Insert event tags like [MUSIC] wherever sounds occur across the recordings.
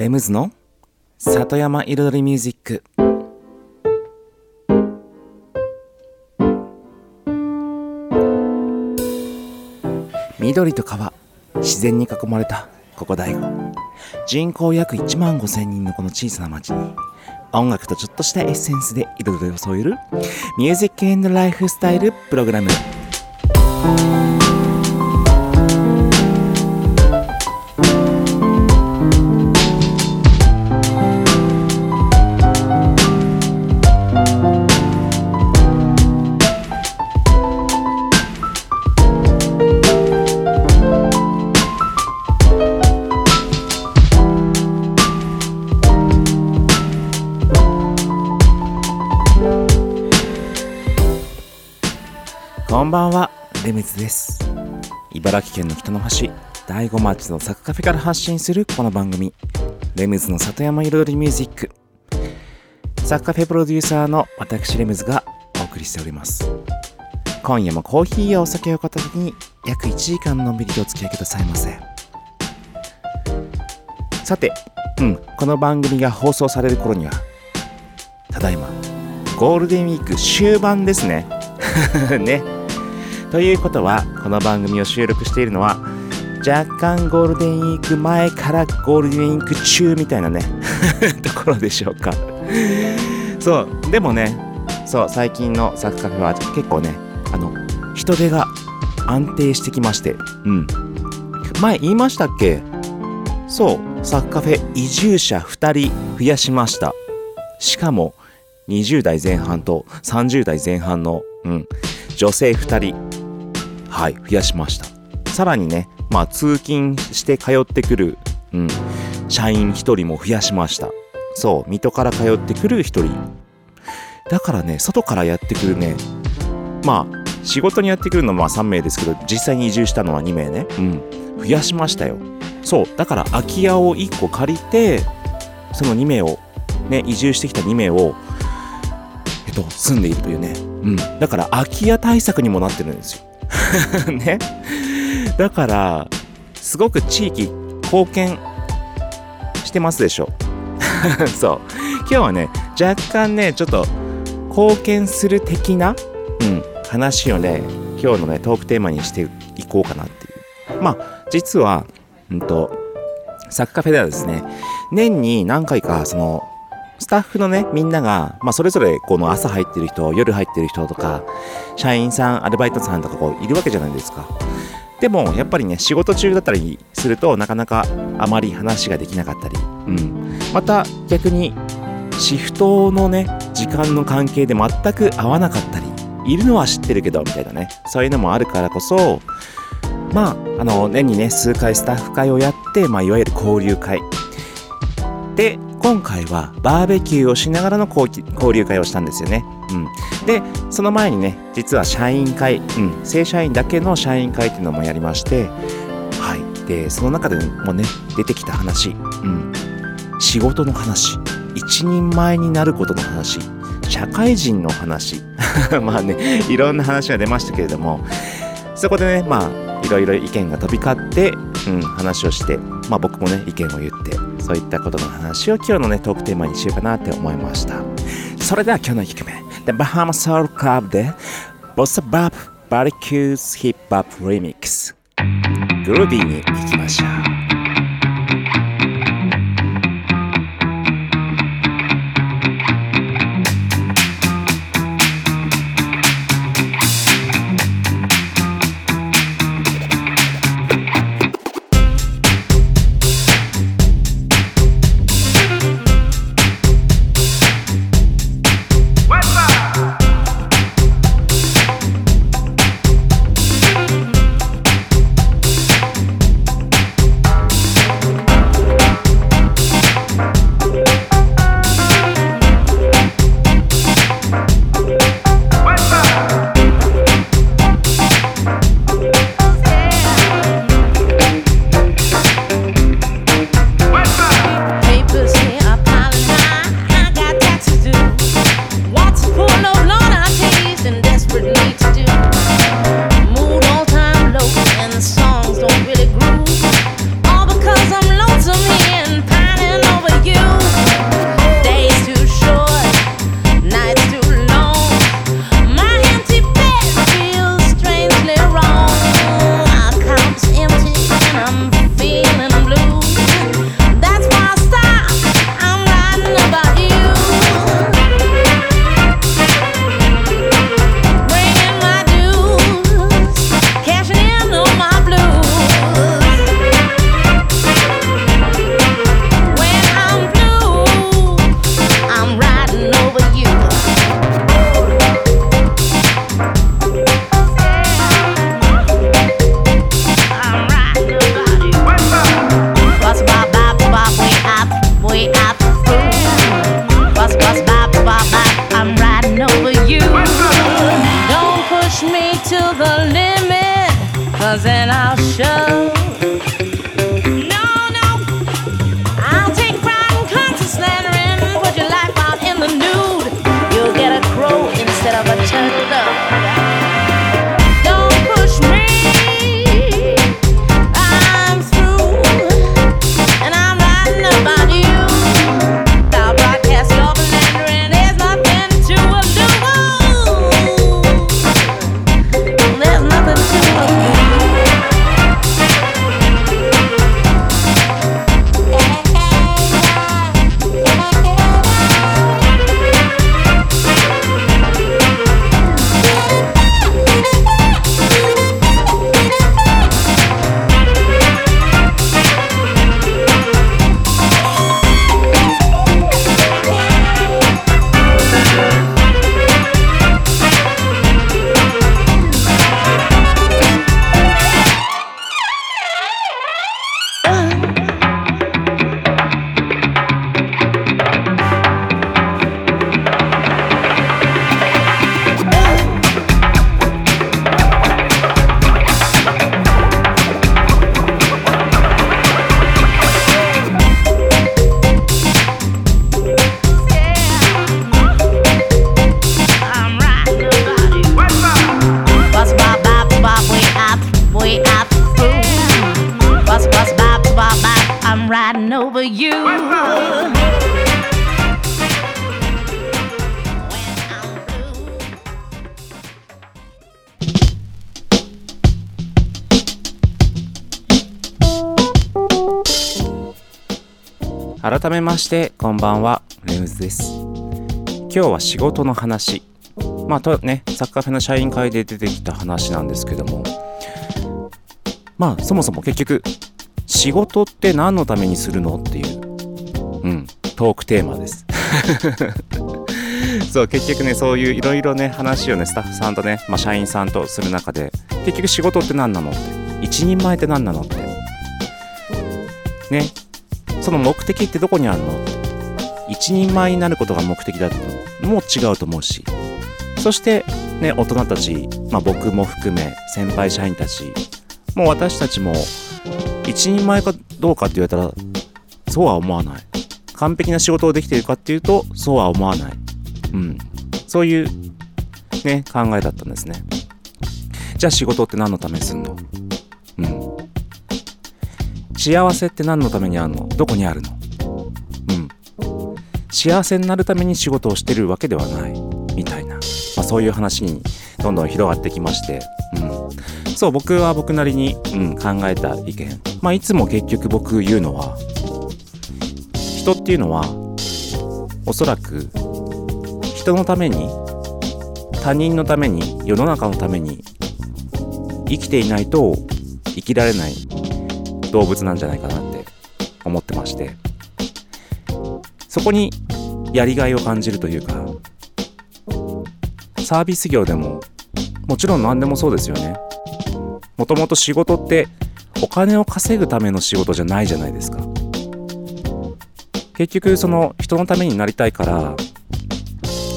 レムズの里山彩りミュージック。緑と川自然に囲まれたここ大悟。人口約1万5千人のこの小さな町に音楽とちょっとしたエッセンスで彩りを添えるミュージックエンドライフスタイルプログラム。茨城県の北の端大子町のサクカフェから発信するこの番組。レムズの里山彩りミュージック。サクカフェプロデューサーの私レムズがお送りしております。今夜もコーヒーやお酒を片手に約1時間のんびりとお付き合いくださいませ。さてうんこの番組が放送される頃にはただいまゴールデンウィーク終盤ですね。[LAUGHS] ね。ということはこの番組を収録しているのは若干ゴールデンウィーク前からゴールデンウィーク中みたいなね [LAUGHS] ところでしょうか。そうでもねそう最近のサクカフェは結構ねあの人手が安定してきましてうん。前言いましたっけ？そうサクカフェ移住者2人増やしました。しかも20代前半と30代前半の、うん、女性2人。はい増やしました。さらにねまあ通勤して通ってくる、うん、社員1人も増やしました。そう水戸から通ってくる1人。だからね外からやってくるねまあ仕事にやってくるのは3名ですけど実際に移住したのは2名ね。うん増やしましたよ。そうだから空き家を1個借りてその2名をね移住してきた2名をえっと住んでいるというね。うんだから空き家対策にもなってるんですよ。[LAUGHS] ね。だからすごく地域貢献してますでしょ。[LAUGHS] そう。今日はね若干ねちょっと貢献する的な、うん、話をね今日のねトークテーマにしていこうかなっていう。まあ実はうんとサッカーフェではですね。年に何回かそのスタッフのね、みんなが、まあ、それぞれ、この朝入ってる人、夜入ってる人とか、社員さん、アルバイトさんとかこう、いるわけじゃないですか。でも、やっぱりね、仕事中だったりするとなかなかあまり話ができなかったり、うん。また、逆に、シフトのね、時間の関係で全く合わなかったり、いるのは知ってるけど、みたいなね、そういうのもあるからこそ、まあ、あの、年にね、数回スタッフ会をやって、まあ、いわゆる交流会。で、今回はバーベキューをしながらの交流会をしたんですよね。うん。で、その前にね、実は社員会、うん、正社員だけの社員会っていうのもやりまして、はい。で、その中でもね、出てきた話、うん。仕事の話、一人前になることの話、社会人の話、[LAUGHS] まあね、いろんな話が出ましたけれども、そこでね、まあ、いろいろ意見が飛び交って、うん、話をして、まあ僕もね、意見を言って、そういったことの話を今日のね、トークテーマにしようかなって思いました。それでは今日の1曲目、The Bahama Soul Club で、Bossa Bop Barbecues Hip Hop Remix。グルービーに行きましょう。ばんは。レムズです。今日は仕事の話。まあとねサッカーフェの社員会で出てきた話なんですけども。まあそもそも結局仕事って何のためにするのっていううんトークテーマです。[LAUGHS] そう結局ねそういういろいろね話をねスタッフさんとね、まあ、社員さんとする中で結局仕事って何なのって一人前って何なのって。ね。その目的ってどこにあるの一人前になることが目的だとも違うと思うし。そしてね大人たち、まあ、僕も含め先輩社員たちもう私たちも一人前かどうかって言われたらそうは思わない。完璧な仕事をできているかっていうとそうは思わない。うん。そういうね考えだったんですね。じゃあ仕事って何のためにすんの？うん。幸せって何のためにあるの？どこにあるの？幸せになるために仕事をしてるわけではないみたいな、まあ、そういう話にどんどん広がってきましてうん。そう僕は僕なりに、うん、考えた意見。まあいつも結局僕言うのは人っていうのはおそらく人のために他人のために世の中のために生きていないと生きられない動物なんじゃないかなって思ってまして。そこにやりがいを感じるというかサービス業でももちろん何でもそうですよね。もともと仕事ってお金を稼ぐための仕事じゃないじゃないですか。結局その人のためになりたいから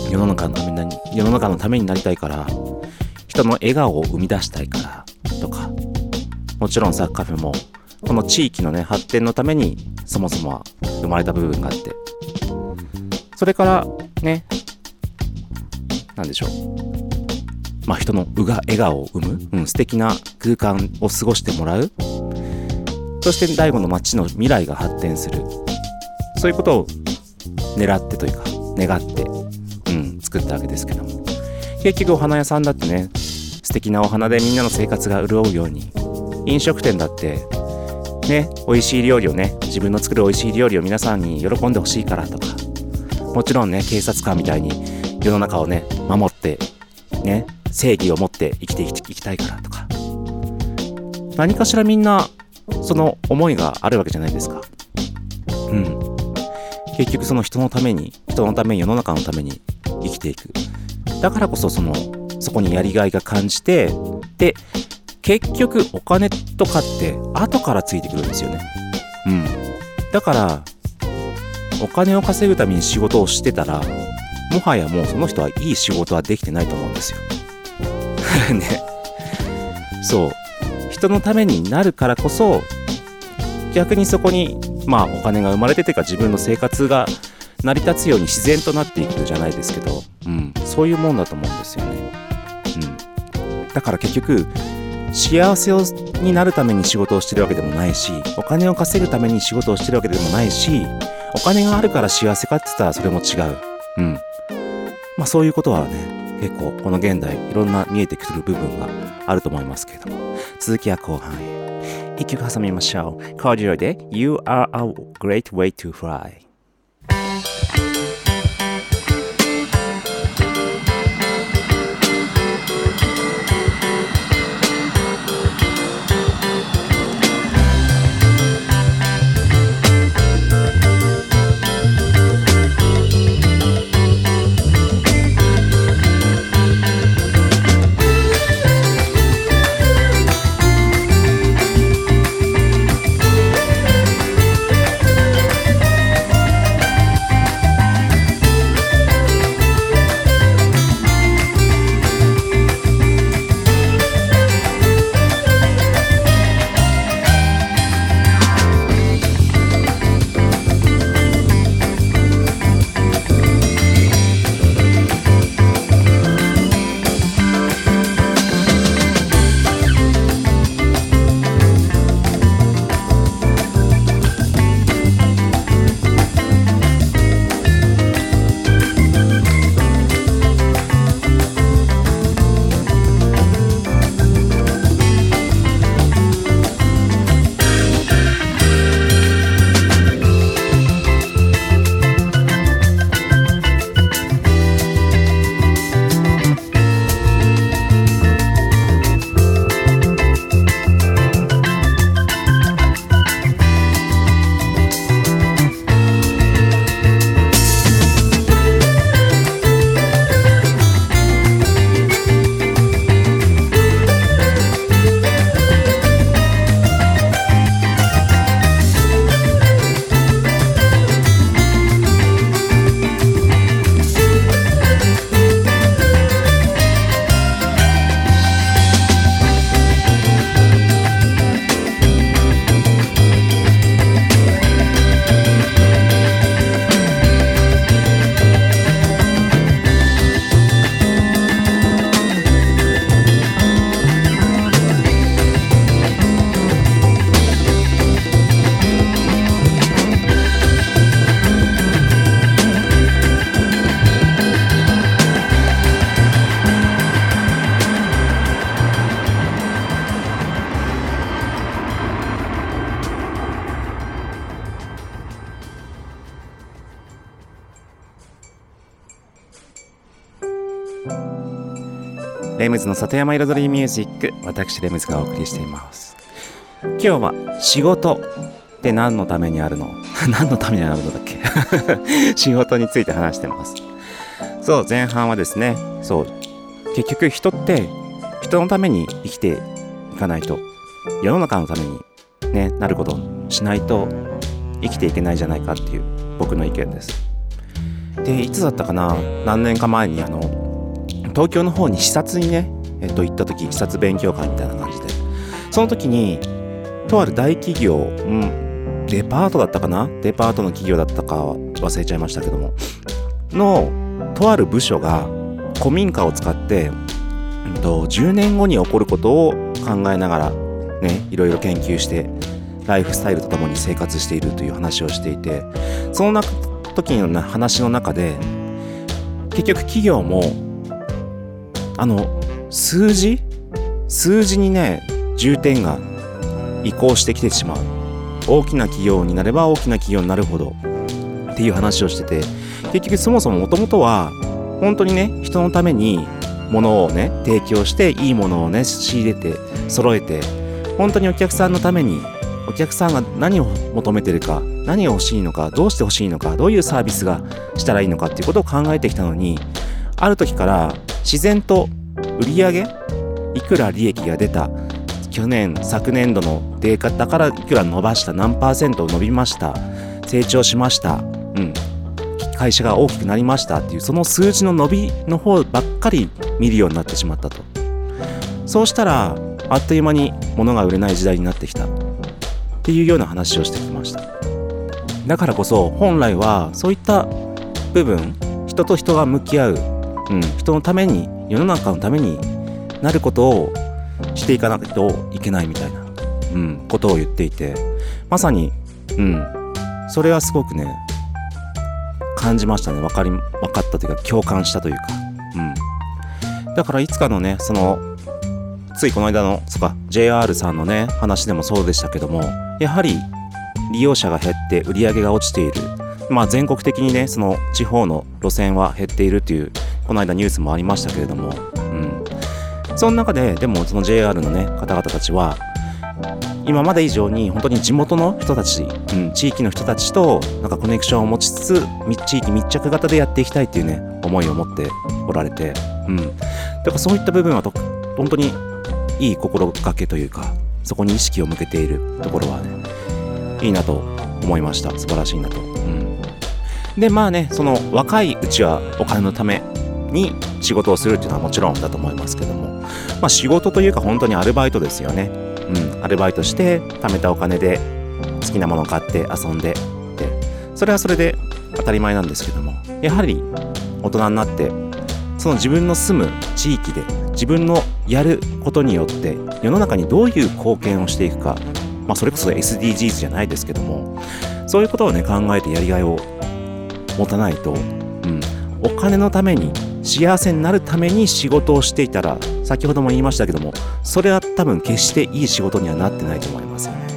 世の中のために世の中のためになりたいから人の笑顔を生み出したいからとか。もちろんサッカフェもこの地域のね発展のためにそもそもは生まれた部分があって。それからね。何でしょう。まあ人のうが笑顔を生む、うん、素敵な空間を過ごしてもらう。そして第五の街の未来が発展する。そういうことを狙ってというか願ってうん作ったわけですけども。結局お花屋さんだってね素敵なお花でみんなの生活が潤うように飲食店だってね美味しい料理をね自分の作る美味しい料理を皆さんに喜んでほしいからとかもちろんね警察官みたいに世の中をね守ってね正義を持って生きていきたいからとか。何かしらみんなその思いがあるわけじゃないですか。うん。結局その人のために人のために世の中のために生きていく。だからこそそのそこにやりがいが感じてで結局お金とかって後からついてくるんですよね。うん。だからお金を稼ぐために仕事をしてたらもはやもうその人はいい仕事はできてないと思うんですよ。[LAUGHS] ね。そう。人のためになるからこそ逆にそこにまあお金が生まれててか自分の生活が成り立つように自然となっていくじゃないですけど、うん、そういうもんだと思うんですよね。うん、だから結局幸せをになるために仕事をしてるわけでもないしお金を稼ぐために仕事をしてるわけでもないしお金があるから幸せかって言ったらそれも違う。うん。まあそういうことはね、結構この現代いろんな見えてくる部分があると思いますけれども、続きは後半へ。一曲挟みましょう。コーディオで You are a great way to fly。ムズの里山彩りミュージック私レムズがお送りしています。今日は仕事って何のためにあるの？[LAUGHS] 何のためにあるのだっけ？[LAUGHS] 仕事について話してます。そう前半はですねそう結局人って人のために生きていかないと世の中のためにねなることしないと生きていけないじゃないかっていう僕の意見です。でいつだったかな？何年か前にあの東京の方に視察にね、えっと、行った時視察勉強会みたいな感じで。その時にとある大企業、うん、デパートだったかな？デパートの企業だったか忘れちゃいましたけども。のとある部署が古民家を使って、うんと、10年後に起こることを考えながらねいろいろ研究してライフスタイルとともに生活しているという話をしていて。その時の話の中で結局企業もあの数字？数字にね重点が移行してきてしまう。大きな企業になれば大きな企業になるほどっていう話をしてて結局そもそももともとは本当にね人のために物をね提供していいものをね仕入れて揃えて本当にお客さんのためにお客さんが何を求めてるか何が欲しいのかどうして欲しいのかどういうサービスがしたらいいのかっていうことを考えてきたのにある時から自然と売上いくら利益が出た去年昨年度のデータからいくら伸ばした何パーセント伸びました成長しましたうん会社が大きくなりましたっていうその数字の伸びの方ばっかり見るようになってしまったと。そうしたらあっという間に物が売れない時代になってきた。っていうような話をしてきました。だからこそ本来はそういった部分人と人が向き合う、うん、人のために世の中のためになることをしていかないといけないみたいな、うん、ことを言っていてまさに、うん、それはすごくね感じましたね。分かり分かったというか共感したというか、うん、だからいつかのねそのついこの間のそっか JR さんのね話でもそうでしたけどもやはり利用者が減って売り上げが落ちている。まあ全国的にねその地方の路線は減っているっていうこの間ニュースもありましたけれども、うん、その中ででもその JR のね方々たちは今まで以上に本当に地元の人たち、うん、地域の人たちとなんかコネクションを持ちつつ地域密着型でやっていきたいっていうね思いを持っておられて、うん、だからそういった部分はと本当にいい心がけというかそこに意識を向けているところはねいいなと思いました。素晴らしいなと、うん、でまあねその若いうちはお金のために仕事をするっていうのはもちろんだと思いますけども、まあ、仕事というか本当にアルバイトですよね、うん、アルバイトして貯めたお金で好きなものを買って遊んで。でそれはそれで当たり前なんですけども。やはり大人になってその自分の住む地域で自分のやることによって世の中にどういう貢献をしていくか、まあ、それこそ SDGs じゃないですけども。そういうことをね考えてやりがいを持たないと、うん、お金のために幸せになるために仕事をしていたら先ほども言いましたけどもそれは多分決していい仕事にはなってないと思いますよね。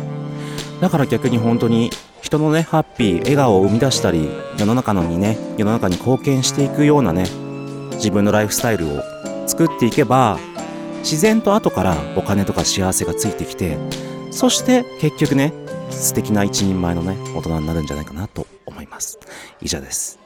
だから逆に本当に人のねハッピー笑顔を生み出したり世の中のにね世の中に貢献していくようなね自分のライフスタイルを作っていけば自然と後からお金とか幸せがついてきてそして結局ね素敵な一人前のね大人になるんじゃないかなと思います。以上です。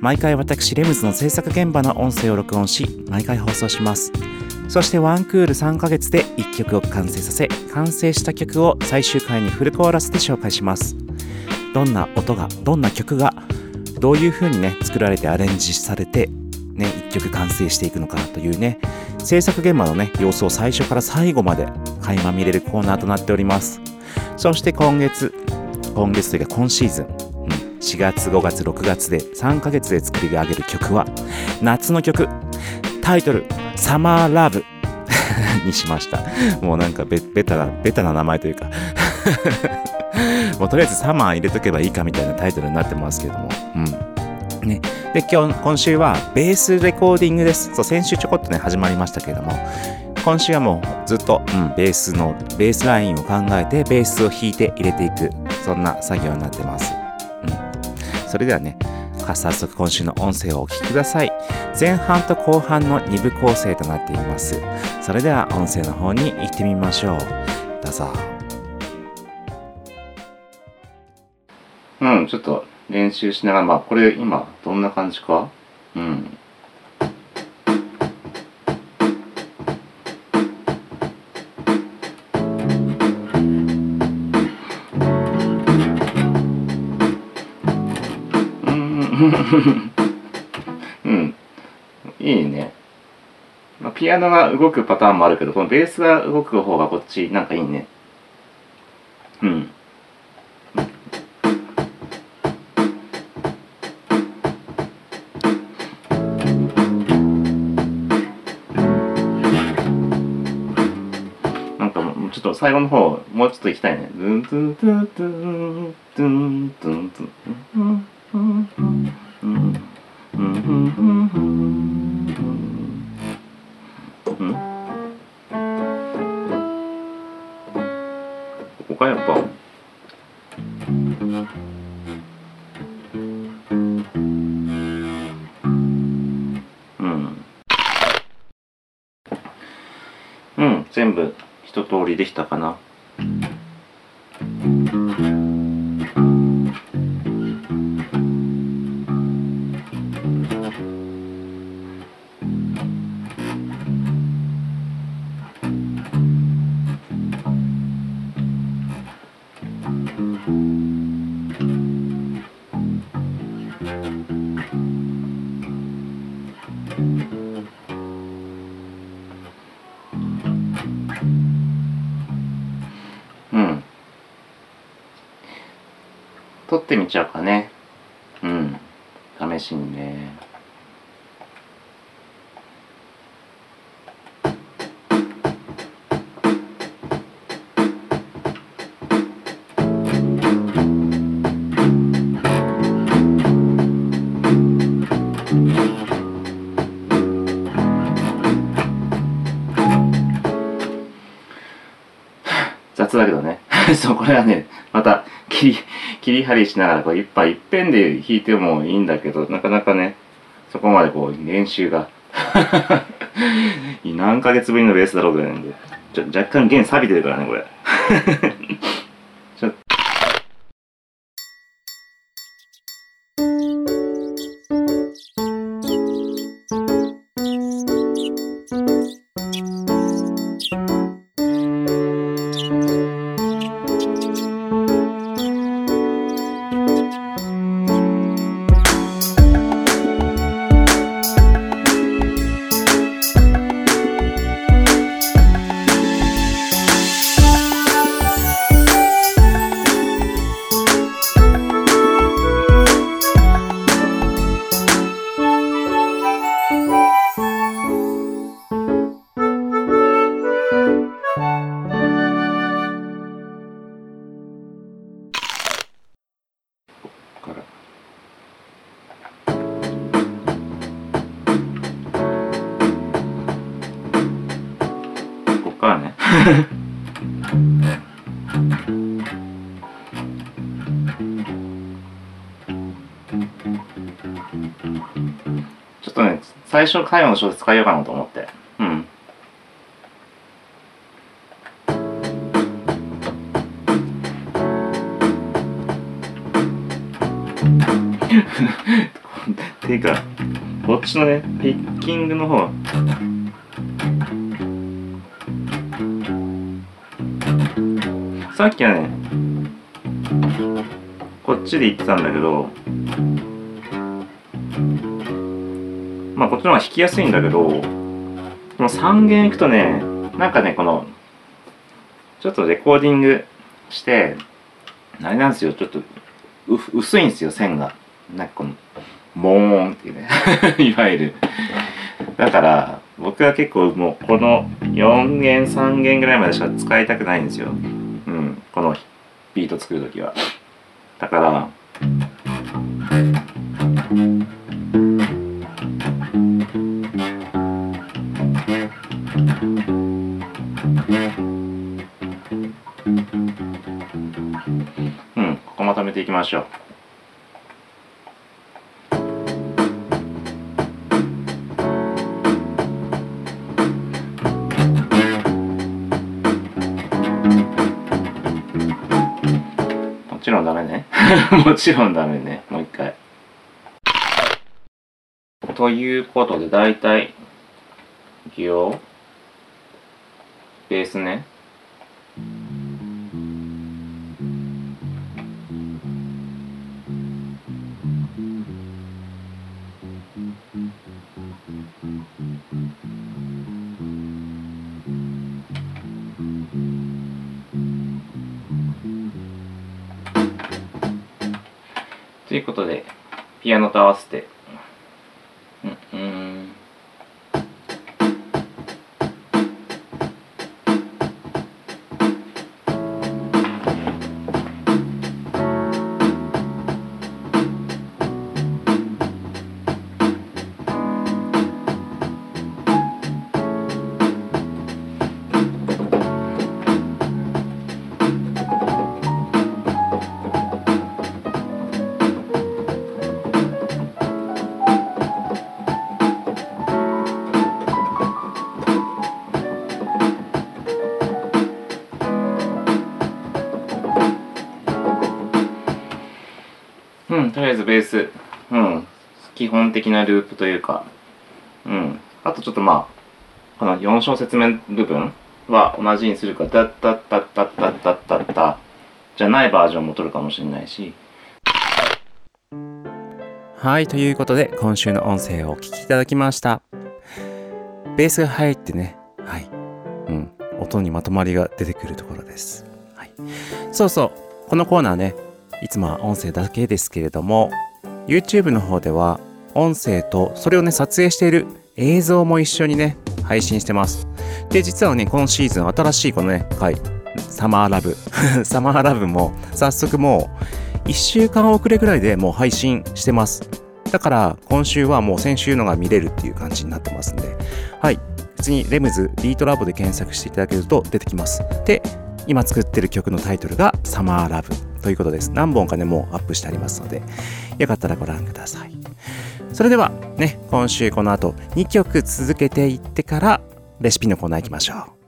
毎回私レムズの制作現場の音声を録音し毎回放送します。そしてワンクール3ヶ月で1曲を完成させ完成した曲を最終回にフルコーラスで紹介します。どんな音がどんな曲がどういう風にね作られてアレンジされてね1曲完成していくのかというね制作現場のね様子を最初から最後まで垣間見れるコーナーとなっております。そして今月今月というか今シーズン、4月5月6月で3ヶ月で作り上げる曲は夏の曲。タイトル「サマーラブ。[LAUGHS] にしました。もうなんかベベタなベタな名前というか。[LAUGHS] もうとりあえずサマー入れとけばいいかみたいなタイトルになってますけども。うん。ね。で今日今週はベースレコーディングです。そう先週ちょこっとね始まりましたけれども。今週はもうずっと、うん、ベースのベースラインを考えてベースを弾いて入れていく。そんな作業になってます、それではね早速今週の音声をお聞きください。前半と後半の2部構成となっています。それでは音声の方に行ってみましょう。どうぞ。うんちょっと練習しながらまあこれ今どんな感じか？うん。うん。いいね。まあ、ピアノが動くパターンもあるけど、このベースが動く方がこっちなんかいいね。うん。なんかもうちょっと最後の方もうちょっと行きたいね。ドゥンドゥンドゥンドゥンドゥンドゥンドゥンここかやっぱうん。うん。全部一通りできたかなそ、これはね、また、切り、切り張りしながら、こう、一杯一遍で弾いてもいいんだけど、なかなかね、そこまでこう、練習が、[LAUGHS] 何ヶ月ぶりのベースだろうぐらいなんで、ちょ若干弦錆びてるからね、これ。最初の、最後の小説変えようかなと思って。うん。[LAUGHS] ていうか、こっちのね、ピッキングの方。さっきはね、こっちで言ってたんだけど、こっちの方が弾きやすいんだけど、この3弦いくとね、なんかね、この、ちょっとレコーディングして、あれなんですよ、ちょっと、薄いんですよ、線が。なんかこの、モーンっていうね、[LAUGHS] いわゆる。だから、僕は結構もうこの4弦、3弦ぐらいまでしか使いたくないんですよ。うん、このビート作るときは。だから、まとめていきましょう。もちろんダメね。[LAUGHS] もちろんダメね。もう一回。ということで、だいたい、いくよ。ベースね。ということで、ピアノと合わせて、うん、とりあえずベース、うん、基本的なループというか、うん、あとちょっとまあ、この4小節目部分は同じにするか、ダッダッダッダッダッダッダッダじゃないバージョンも取るかもしれないし。はい、ということで今週の音声をお聞きいただきました。ベースが入ってね、はい、うん、音にまとまりが出てくるところです。はい、そうそう、このコーナーね、いつもは音声だけですけれども YouTube の方では音声とそれをね撮影している映像も一緒にね配信してます。で実はね今シーズン新しいこのね回サマーラブ [LAUGHS] サマーラブも早速もう1週間遅れぐらいでもう配信してます。だから今週はもう先週のが見れるっていう感じになってますんで。はい。普通にレムズビートラボで検索していただけると出てきます。で今作ってる曲のタイトルがサマーラブ。ということです。何本かね、もうアップしてありますので、よかったらご覧ください。それではね、今週この後2曲続けていってからレシピのコーナー行きましょう。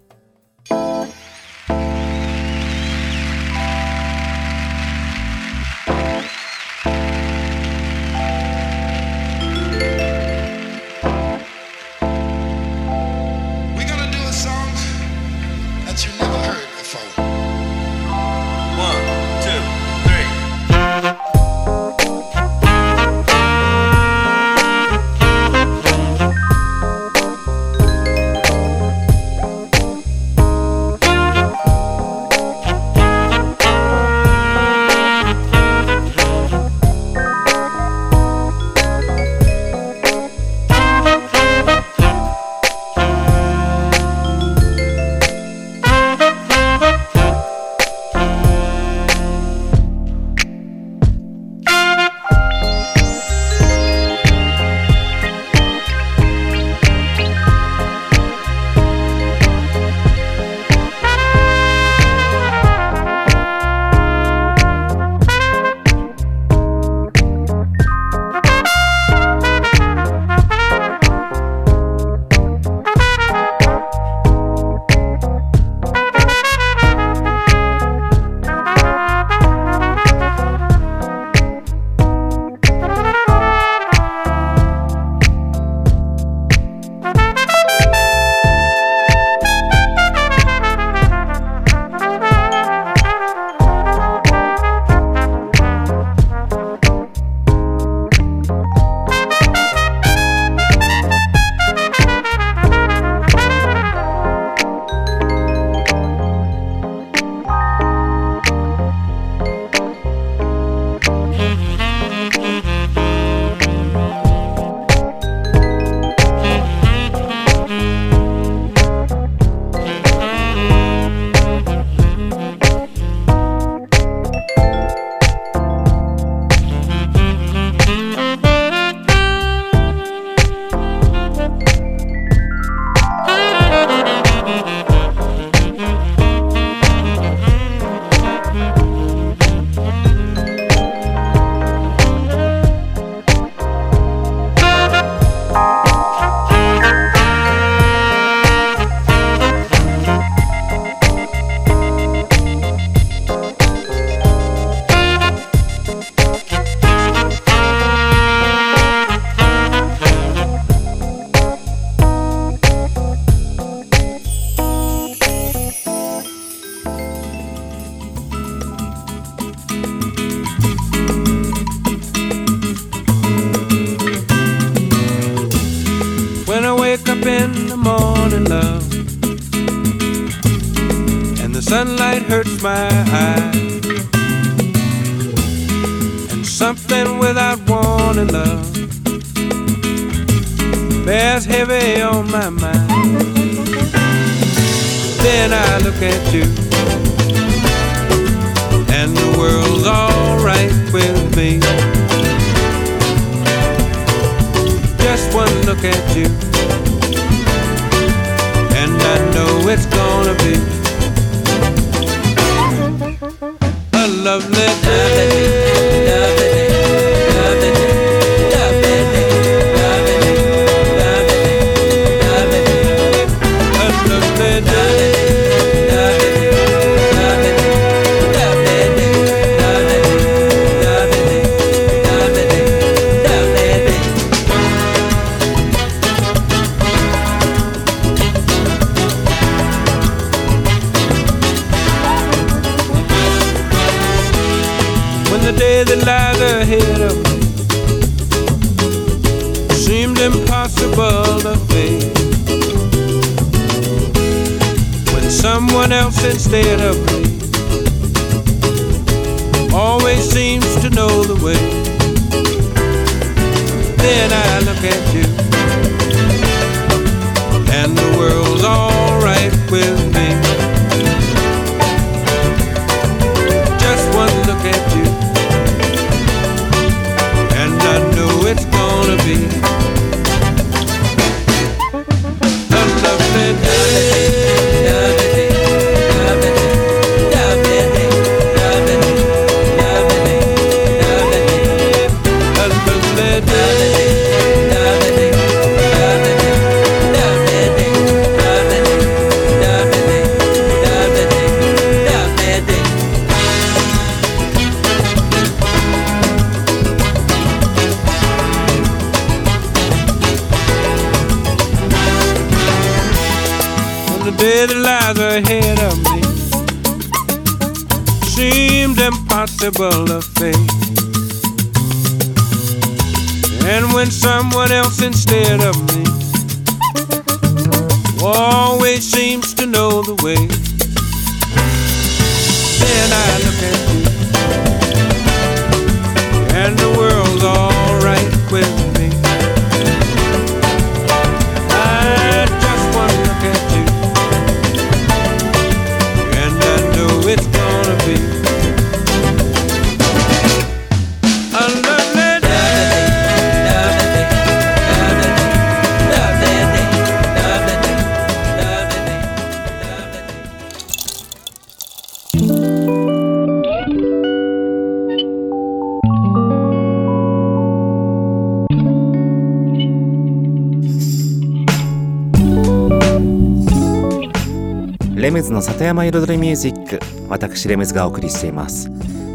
レムズの里山彩りミュージック私レムズがお送りしています。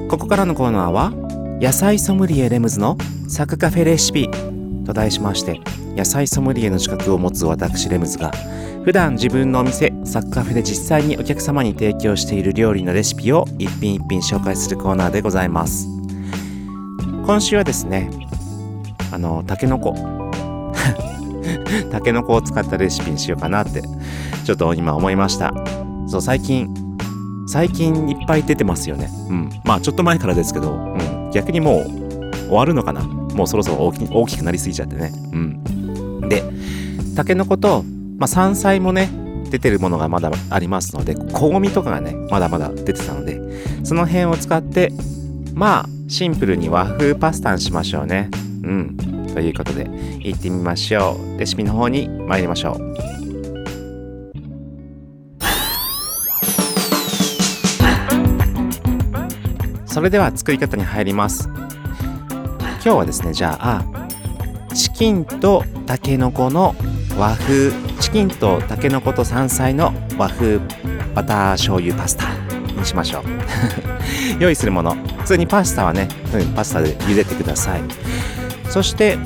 ここからのコーナーは野菜ソムリエレムズのサクカフェレシピと題しまして野菜ソムリエの資格を持つ私レムズが普段自分のお店サクカフェで実際にお客様に提供している料理のレシピを一品一品紹介するコーナーでございます。今週はですねあのタケノコ。[LAUGHS] タケノコを使ったレシピにしようかなってちょっと今思いました。そう最近最近いっぱい出てますよね。うん。まあちょっと前からですけど、うん、逆にもう終わるのかな。もうそろそろ大き大きくなりすぎちゃってね。うん。でタケノコと、まあ、山菜もね出てるものがまだありますので小ゴミとかがねまだまだ出てたのでその辺を使ってまあシンプルに和風パスタにしましょうね。うん。ということで行ってみましょう。レシピの方に参りましょうそれでは作り方に入ります。今日はですねじゃあチキンとタケノコの和風チキンとタケノコと山菜の和風バター醤油パスタにしましょう。[LAUGHS] 用意するもの。普通にパスタはね、うん、パスタで茹でてください。そして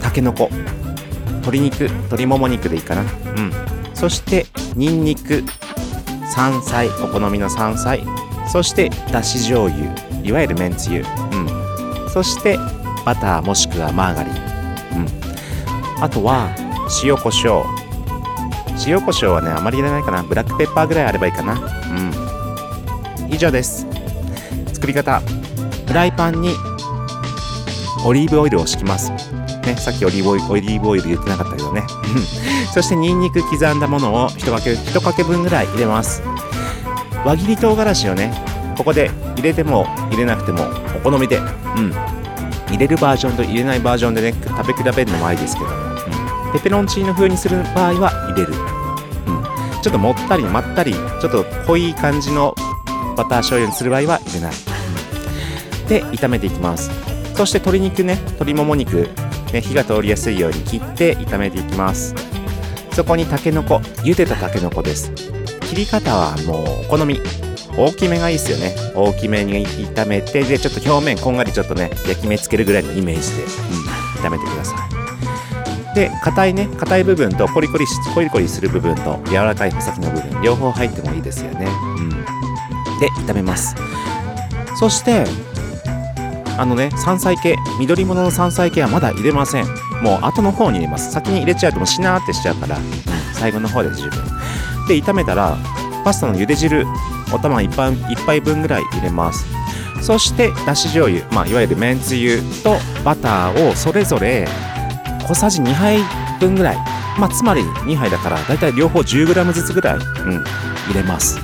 タケノコ。鶏肉鶏もも肉でいいかな。うん。そしてニンニク。山菜。お好みの山菜。そしてだし醤油いわゆるめんつゆ。うん。そしてバターもしくはマーガリン。うん。あとは塩コショウ。塩コショウはねあまり入れないかな。ブラックペッパーぐらいあればいいかな。うん。以上です。作り方。フライパンにオリーブオイルを敷きます。ね、さっきオリーブオイルオリーブオイル言ってなかったけどね。そしてニンニク刻んだものを1かけ1かけ分ぐらい入れます。輪切り唐辛子をねここで入れても入れなくてもお好みで、うん、入れるバージョンと入れないバージョンでね食べ比べるのもありですけど、うん、ペペロンチーノ風にする場合は入れる、うん、ちょっともったりまったりちょっと濃い感じのバター醤油にする場合は入れない、うん、で炒めていきます。そして鶏肉ね鶏もも肉ね、火が通りやすいように切って炒めていきます。そこにたけのこ茹でたたけのこです。切り方はもうお好み。大きめがいいですよね。大きめに炒めてでちょっと表面こんがりちょっとね焼き目つけるぐらいのイメージで、うん、炒めてください。で硬いね硬い部分とコリコリコリコリする部分と柔らかい穂先の部分両方入ってもいいですよね、うん、で炒めます。そしてあのね山菜系緑物の山菜系はまだ入れません。もう後の方に入れます。先に入れちゃうともうしなーってしちゃうから、最後の方で十分。で炒めたらパスタの茹で汁お玉1杯 ,1 杯分ぐらい入れます。そしてだし醤油、まあ、いわゆるめんつゆとバターをそれぞれ小さじ2杯分ぐらい。まあつまり2杯だからだいたい両方 10g ずつぐらい、うん、入れます。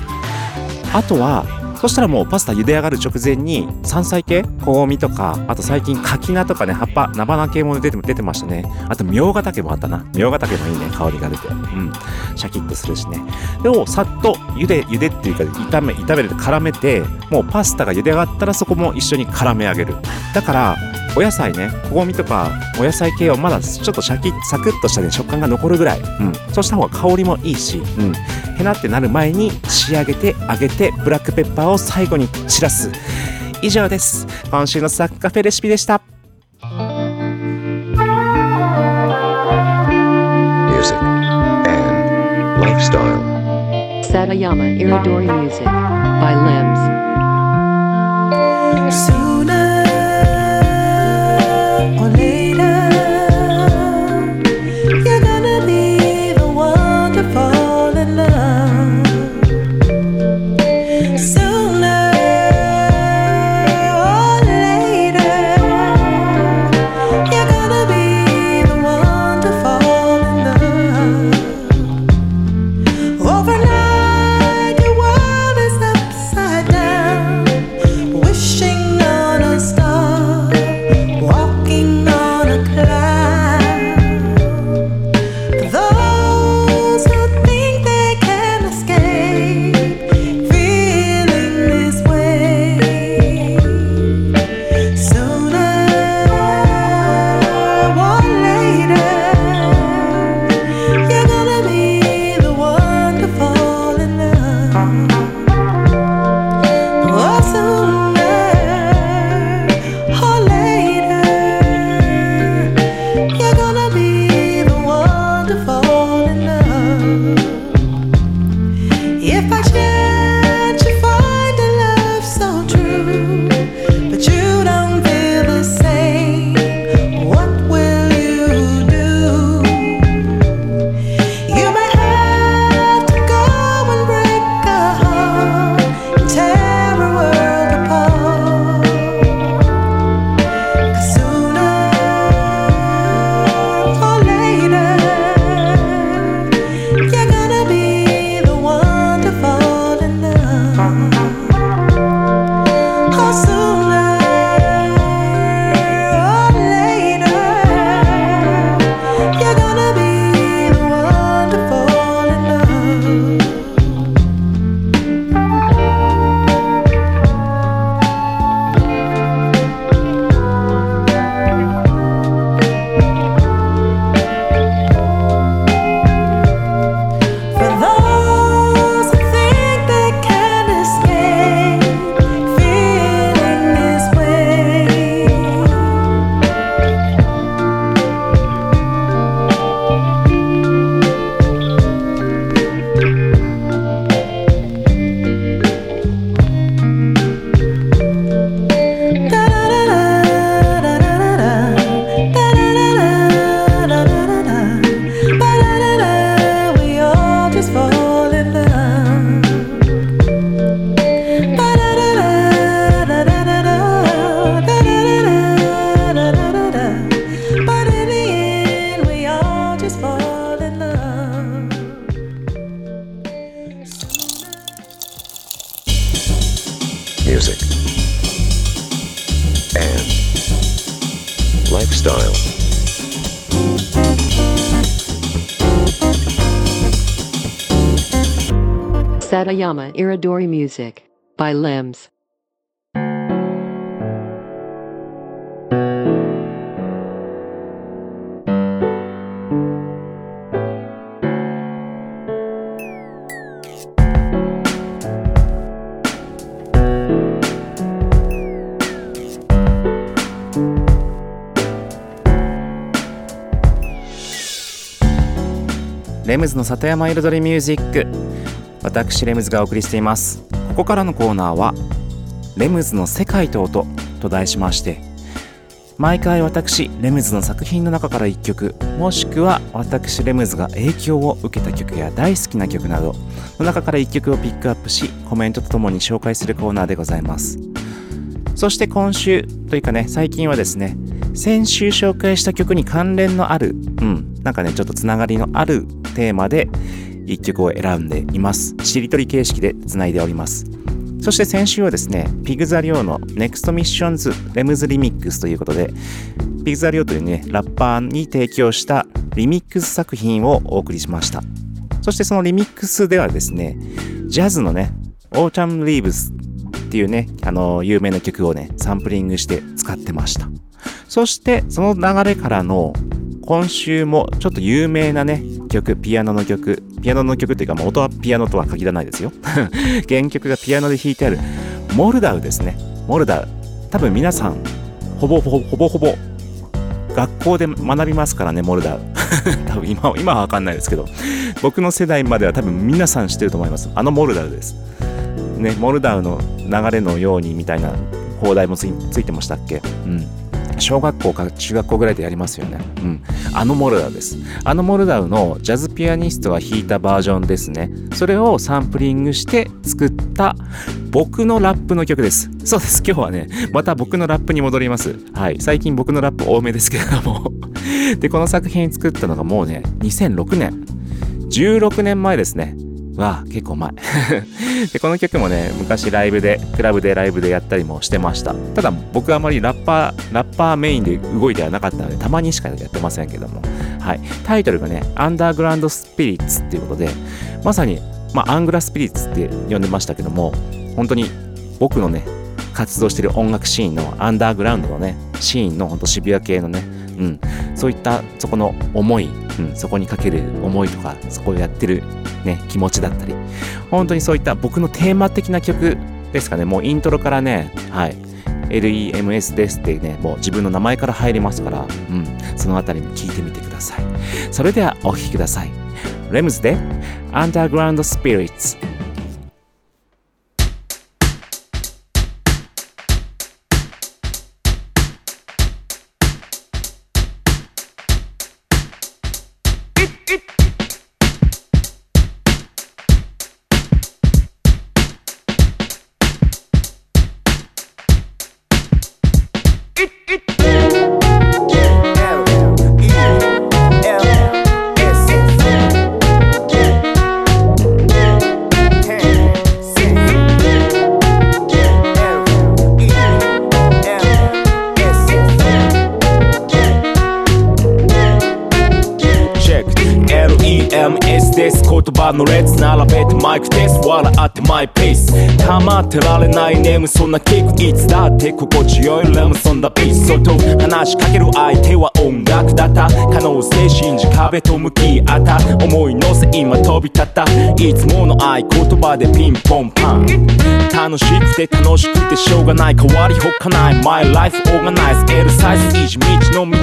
あとはそしたらもうパスタ茹で上がる直前に山菜系香味とかあと最近柿菜とかね葉っぱ菜花系も出て出てましたね。あとみょうが竹もあったな。みょうが竹もいいね香りが出て。うん。シャキッとするしね。でもさっと茹で茹でっていうか炒め炒める絡めてもうパスタが茹で上がったらそこも一緒に絡め上げる。だからお野菜ね香味とかお野菜系をまだちょっとシャキッサクッとした、ね、食感が残るぐらい、うん、そうした方が香りもいいし、うん、へなってなる前に仕上げて揚げてブラックペッパーを最後に散らす。以上です。今週のサッカフェレシピでした。Music and lifestyle. Satayama Iridori Music by Limbs. Satayama Iridori Music by Limbs. レムズの里山彩りミュージック 私レムズがお送りしています。ここからのコーナーは「レムズの世界と音」と題しまして毎回私レムズの作品の中から1曲もしくは私レムズが影響を受けた曲や大好きな曲などの中から1曲をピックアップしコメントとともに紹介するコーナーでございます。そして今週というかね最近はですね先週紹介した曲に関連のあるうんなんかねちょっとつながりのあるテーマで1曲を選んでいます。しりとり形式でつないでおります。そして先週はですねピグザリオの NEXT Missions レムズリミックスということでピグザリオというねラッパーに提供したリミックス作品をお送りしました。そしてそのリミックスではですねジャズのね Autumn Leaves っていうねあの有名な曲をねサンプリングして使ってました。そしてその流れからの今週もちょっと有名なね曲ピアノの曲。ピアノの曲っていうかもう音はピアノとは限らないですよ。[LAUGHS] 原曲がピアノで弾いてある。モルダウですね。モルダウ。多分皆さんほぼほぼほぼほぼ学校で学びますからねモルダウ。[LAUGHS] 多分今今は分かんないですけど。僕の世代までは多分皆さん知ってると思います。あのモルダウです。ねモルダウの流れのようにみたいな放題もついついてましたっけ？うん。小学校か中学校ぐらいでやりますよね。うん。あのモルダウです。あのモルダウのジャズピアニストが弾いたバージョンですね。それをサンプリングして作った僕のラップの曲です。そうです。今日はね、また僕のラップに戻ります。はい。最近僕のラップ多めですけれども。で、この作品作ったのがもうね、2006年。16年前ですね。わあ、結構前。[LAUGHS] で、この曲もね、昔ライブで、クラブでライブでやったりもしてました。ただ僕はあまりラッパー、ラッパーメインで動いてはなかったので、たまにしかやってませんけども。はい。タイトルがね、アンダーグラウンドスピリッツっていうことで、まさに、まあ、アングラスピリッツって呼んでましたけども、本当に僕のね、活動してる音楽シーンのアンダーグラウンドのね、シーンの本当渋谷系のね、うん、そういったそこの思い、うん、そこにかける思いとか、そこをやってるね、気持ちだったり、本当にそういった僕のテーマ的な曲ですかね、もうイントロからね、はい、LEMS ですってね、もう自分の名前から入りますから、うん、そのあたりも聞いてみてください。それではお聴きください。レムズで Underground Spirits てられないネームそんなキックいつだって心地よいレムそんなピースそと。話しかける相手は音楽だった。可能性信じ壁と向き合った思い乗せ今飛び立った。いつもの合言葉でピンポンパン。楽しくて楽しくてしょうがない変わりほかない。My life organize L サイズ維持道の道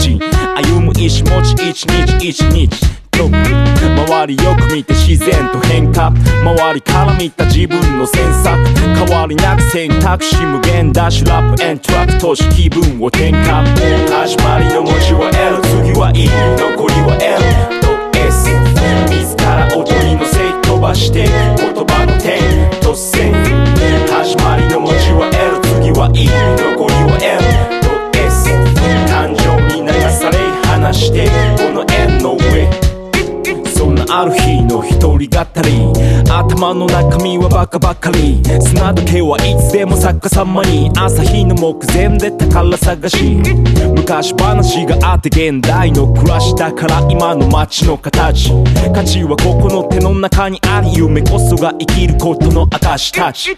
歩む意志持ち一日一日と周りよく見て自然と変化周りから見た自分の詮索変わりなく選択肢無限ダッシュラップエントラックとし気分を転換始まりの文字は L 次は E 残りは L と S 自ら音に乗せい飛ばして言葉の点と線始まりの文字は L 次は E 残りは L と S 感情に流され話してこの円の上。ある日の一人語り。頭の中身はバカばかり。砂時計はいつでも逆さまに。朝日の目前で宝探し。昔話があって現代の暮らしだから今の街の形。価値はここの手の中にあり夢こそが生きることの証たち。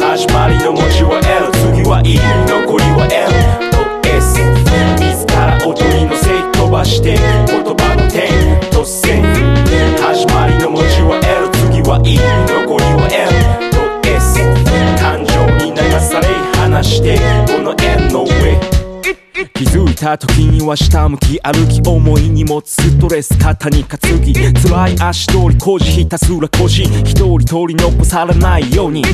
始まりの文字は L 次は E 残りは L と S 自ら音に乗せい飛ばして言葉の点と線始まりの文字は L 次は E 残りは L と S 感情に流され話してこの円の上。気づいた時には下向き歩き重い荷物ストレス肩に担ぎ。辛い足取り工事ひたすら腰。一人取り残されないように。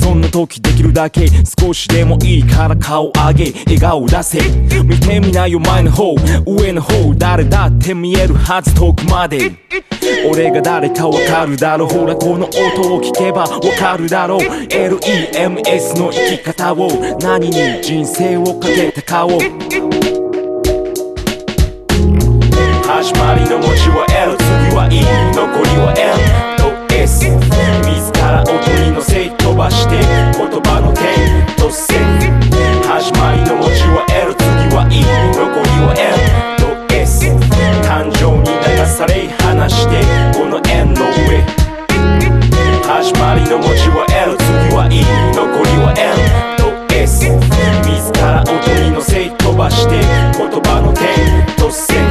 そんな時できるだけ少しでもいいから顔上げ。笑顔出せ。見てみなよ前の方。上の方。誰だって見えるはず。遠くまで。俺が誰かわかるだろう。ほらこの音を聞けばわかるだろう。LEMS の生き方を。何に人生をかけたかを。始まりの文字は L 次は E 残りは L と S 自ら音に乗せ飛ばして言葉の点と線。始まりの文字は L 次は E 残りは L と S 感情に流され話してこの円の上。始まりの文字は L 次は E 残りは L と S 自ら音に乗せ飛ばして言葉の点と線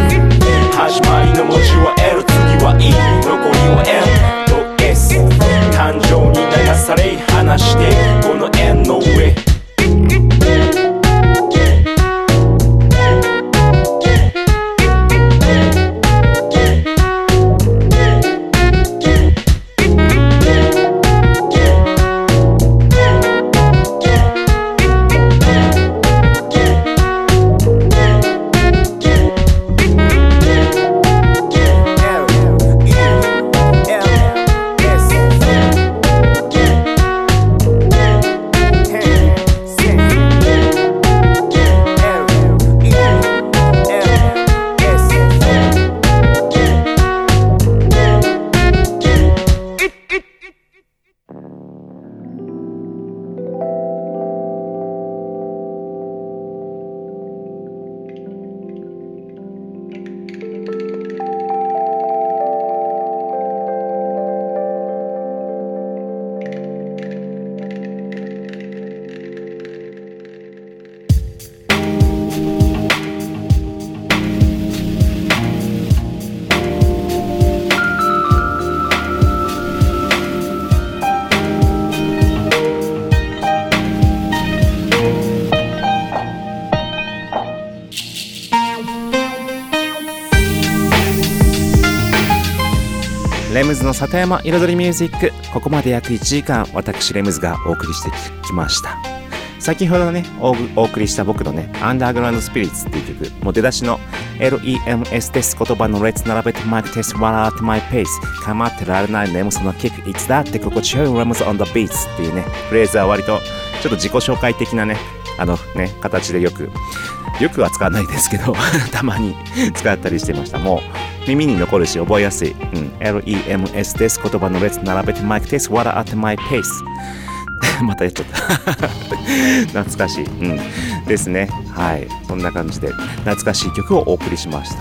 始まりの文字は L 次は E 残りは L と S 感情に流され話して。ズの里山彩りミュージック。ここまで約1時間私レムズがお送りしてきました。先ほどねお送りした僕のね「アンダーグラウンドスピリッツ」っていう曲もう出だしの LEMS です。言葉の列並べてマイクテスト笑ってマイペース。構ってられない眠そのキックいつだって心地よいレムズ on the beats っていうねフレーズは割とちょっと自己紹介的なねあのね形でよくよくは使わないですけど [LAUGHS] たまに使ったりしてました。もう耳に残るし覚えやすい、うん、LEMS です。言葉の列並べてマイクテスト笑ってマイペース。[LAUGHS] またやっちゃった。[LAUGHS] 懐かしい、うん、ですね。はい。そんな感じで懐かしい曲をお送りしました、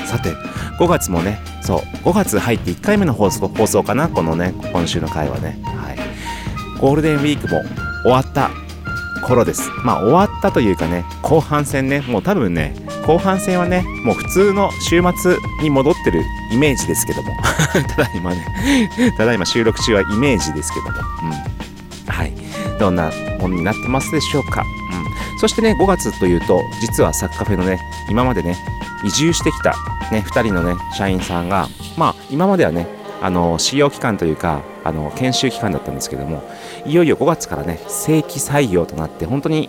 うん、さて5月もね。そう。5月入って1回目の放送放送かな？このね今週の回はね。はい。ゴールデンウィークも終わった頃です。まあ終わったというかね後半戦ねもう多分ね後半戦はねもう普通の週末に戻ってるイメージですけども。[LAUGHS] ただいまね [LAUGHS] ただいま収録中はイメージですけども。うん。はい。どんなものになってますでしょうか、うん、そしてね5月というと実はサッカフェのね今までね移住してきたね2人のね社員さんがまあ今まではねあの使用期間というかあの研修期間だったんですけどもいよいよ5月からね正規採用となって本当に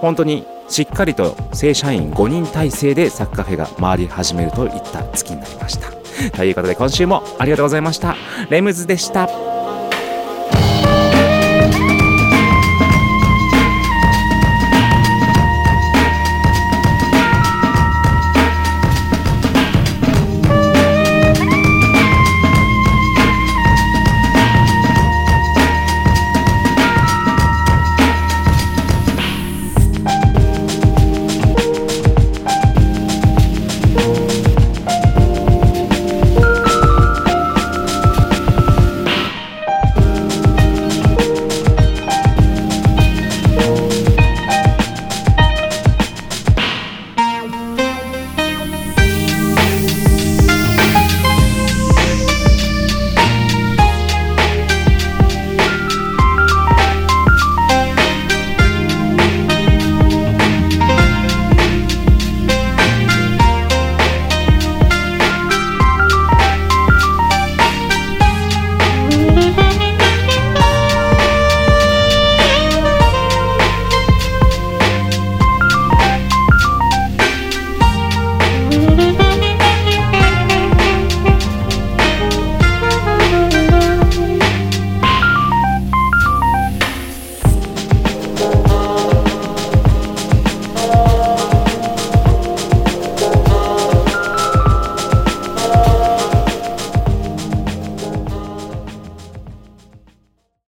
本当にしっかりと正社員5人体制でサッカーフェが回り始めるといった月になりました。ということで今週もありがとうございました。レムズでした。